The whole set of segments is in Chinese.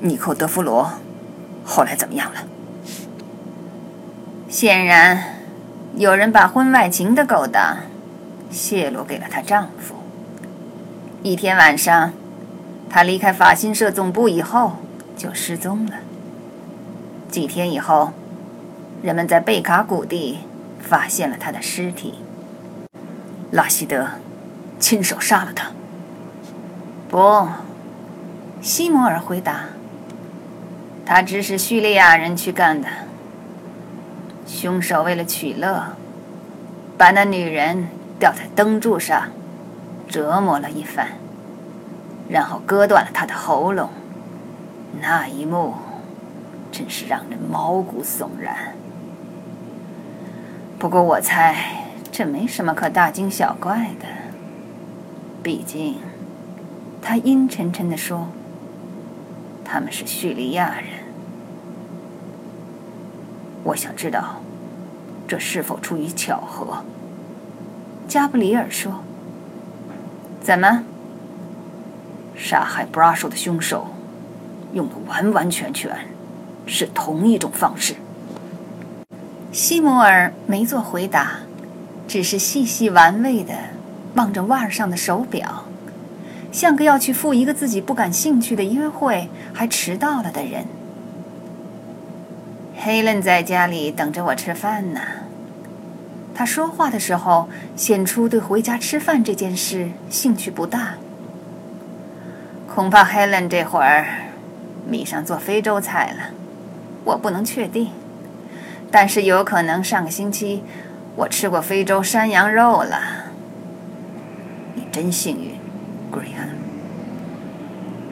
尼寇德夫罗后来怎么样了？显然，有人把婚外情的勾当泄露给了她丈夫。一天晚上，她离开法新社总部以后就失踪了。几天以后，人们在贝卡谷地发现了她的尸体。拉希德亲手杀了她。不，西摩尔回答。他指使叙利亚人去干的。凶手为了取乐，把那女人吊在灯柱上，折磨了一番，然后割断了她的喉咙。那一幕真是让人毛骨悚然。不过我猜这没什么可大惊小怪的。毕竟，他阴沉沉地说：“他们是叙利亚人。”我想知道，这是否出于巧合？加布里尔说：“怎么？杀害布拉什的凶手用的完完全全是同一种方式。”西摩尔没做回答，只是细细玩味的望着腕上的手表，像个要去赴一个自己不感兴趣的约会还迟到了的人。黑伦在家里等着我吃饭呢。他说话的时候显出对回家吃饭这件事兴趣不大。恐怕黑伦这会儿迷上做非洲菜了，我不能确定。但是有可能上个星期我吃过非洲山羊肉了。你真幸运，Graham。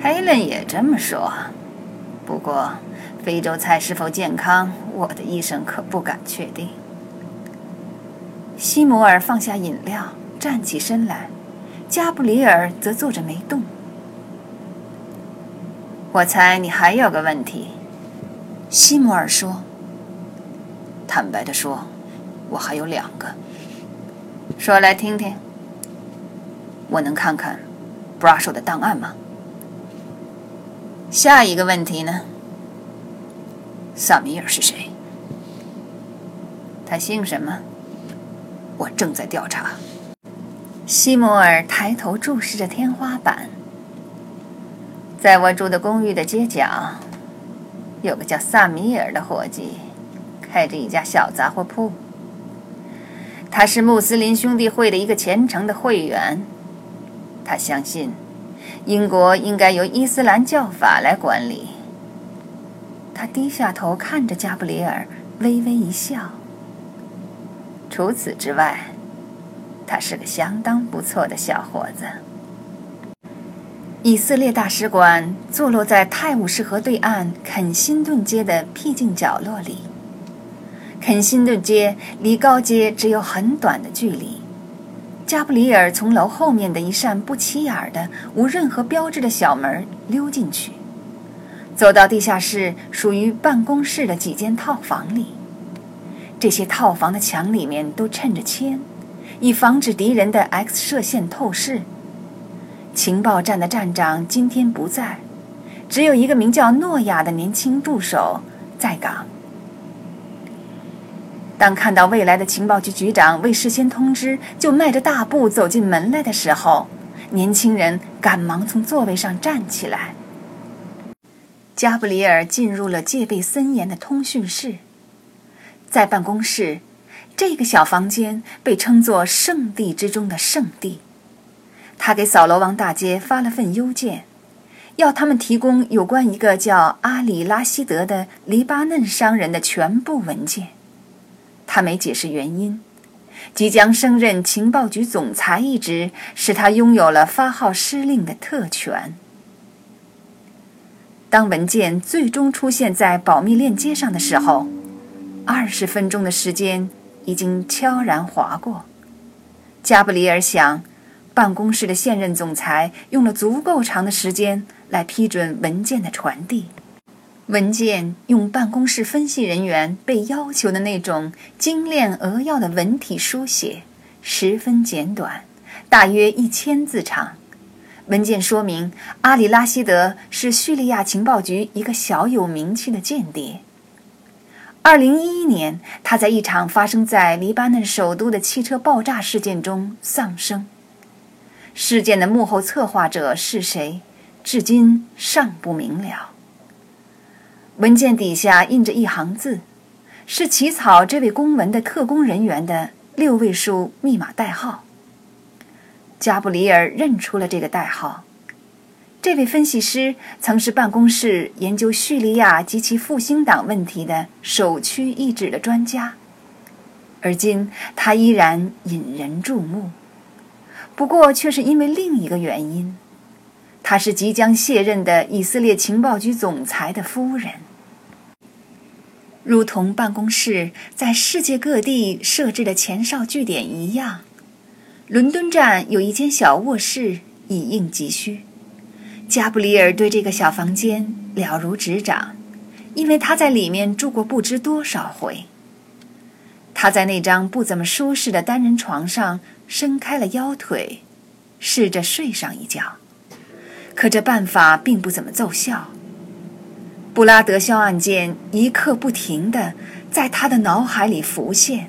黑伦也这么说。不过。非洲菜是否健康？我的医生可不敢确定。西摩尔放下饮料，站起身来，加布里尔则坐着没动。我猜你还有个问题，西摩尔说。坦白的说，我还有两个。说来听听。我能看看布拉 o 的档案吗？下一个问题呢？萨米尔是谁？他姓什么？我正在调查。西摩尔抬头注视着天花板。在我住的公寓的街角，有个叫萨米尔的伙计，开着一家小杂货铺。他是穆斯林兄弟会的一个虔诚的会员。他相信，英国应该由伊斯兰教法来管理。他低下头看着加布里尔，微微一笑。除此之外，他是个相当不错的小伙子。以色列大使馆坐落在泰晤士河对岸肯辛顿街的僻静角落里。肯辛顿街离高街只有很短的距离。加布里尔从楼后面的一扇不起眼的、无任何标志的小门溜进去。走到地下室属于办公室的几间套房里，这些套房的墙里面都衬着铅，以防止敌人的 X 射线透视。情报站的站长今天不在，只有一个名叫诺亚的年轻助手在岗。当看到未来的情报局局长未事先通知就迈着大步走进门来的时候，年轻人赶忙从座位上站起来。加布里尔进入了戒备森严的通讯室。在办公室，这个小房间被称作“圣地之中的圣地”。他给扫罗王大街发了份邮件，要他们提供有关一个叫阿里拉希德的黎巴嫩商人的全部文件。他没解释原因。即将升任情报局总裁一职，使他拥有了发号施令的特权。当文件最终出现在保密链接上的时候，二十分钟的时间已经悄然划过。加布里尔想，办公室的现任总裁用了足够长的时间来批准文件的传递。文件用办公室分析人员被要求的那种精炼扼要的文体书写，十分简短，大约一千字长。文件说明，阿里拉希德是叙利亚情报局一个小有名气的间谍。二零一一年，他在一场发生在黎巴嫩首都的汽车爆炸事件中丧生。事件的幕后策划者是谁，至今尚不明了。文件底下印着一行字，是起草这位公文的特工人员的六位数密码代号。加布里尔认出了这个代号。这位分析师曾是办公室研究叙利亚及其复兴党问题的首屈一指的专家，而今他依然引人注目。不过，却是因为另一个原因：她是即将卸任的以色列情报局总裁的夫人。如同办公室在世界各地设置的前哨据点一样。伦敦站有一间小卧室，以应急需。加布里尔对这个小房间了如指掌，因为他在里面住过不知多少回。他在那张不怎么舒适的单人床上伸开了腰腿，试着睡上一觉，可这办法并不怎么奏效。布拉德肖案件一刻不停的在他的脑海里浮现。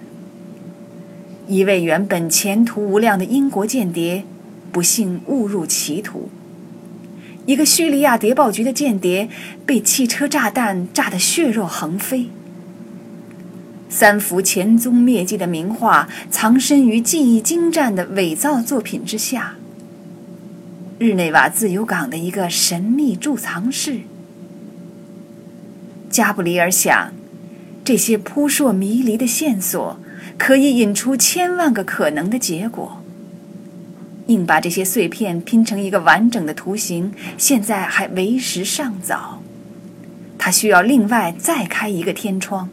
一位原本前途无量的英国间谍，不幸误入歧途。一个叙利亚谍报局的间谍被汽车炸弹炸得血肉横飞。三幅前踪灭迹的名画藏身于技艺精湛的伪造作品之下。日内瓦自由港的一个神秘贮藏室。加布里尔想，这些扑朔迷离的线索。可以引出千万个可能的结果。硬把这些碎片拼成一个完整的图形，现在还为时尚早。他需要另外再开一个天窗，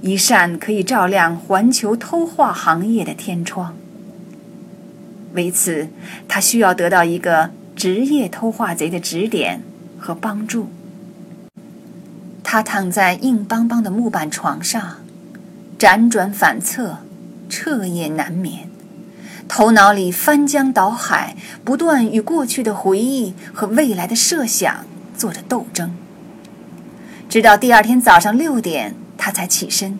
一扇可以照亮环球偷画行业的天窗。为此，他需要得到一个职业偷画贼的指点和帮助。他躺在硬邦邦的木板床上。辗转反侧，彻夜难眠，头脑里翻江倒海，不断与过去的回忆和未来的设想做着斗争。直到第二天早上六点，他才起身，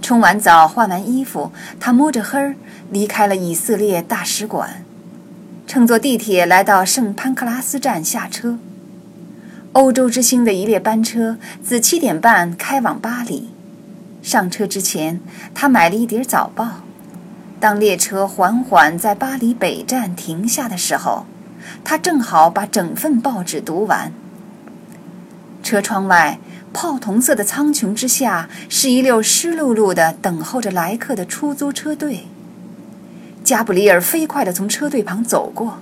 冲完澡，换完衣服，他摸着黑儿离开了以色列大使馆，乘坐地铁来到圣潘克拉斯站下车。欧洲之星的一列班车自七点半开往巴黎。上车之前，他买了一叠早报。当列车缓缓在巴黎北站停下的时候，他正好把整份报纸读完。车窗外，泡桐色的苍穹之下，是一溜湿漉漉的等候着来客的出租车队。加布里尔飞快地从车队旁走过，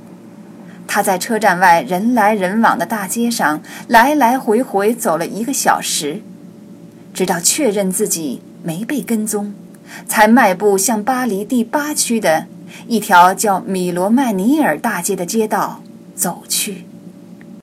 他在车站外人来人往的大街上来来回回走了一个小时。直到确认自己没被跟踪，才迈步向巴黎第八区的一条叫米罗曼尼尔大街的街道走去。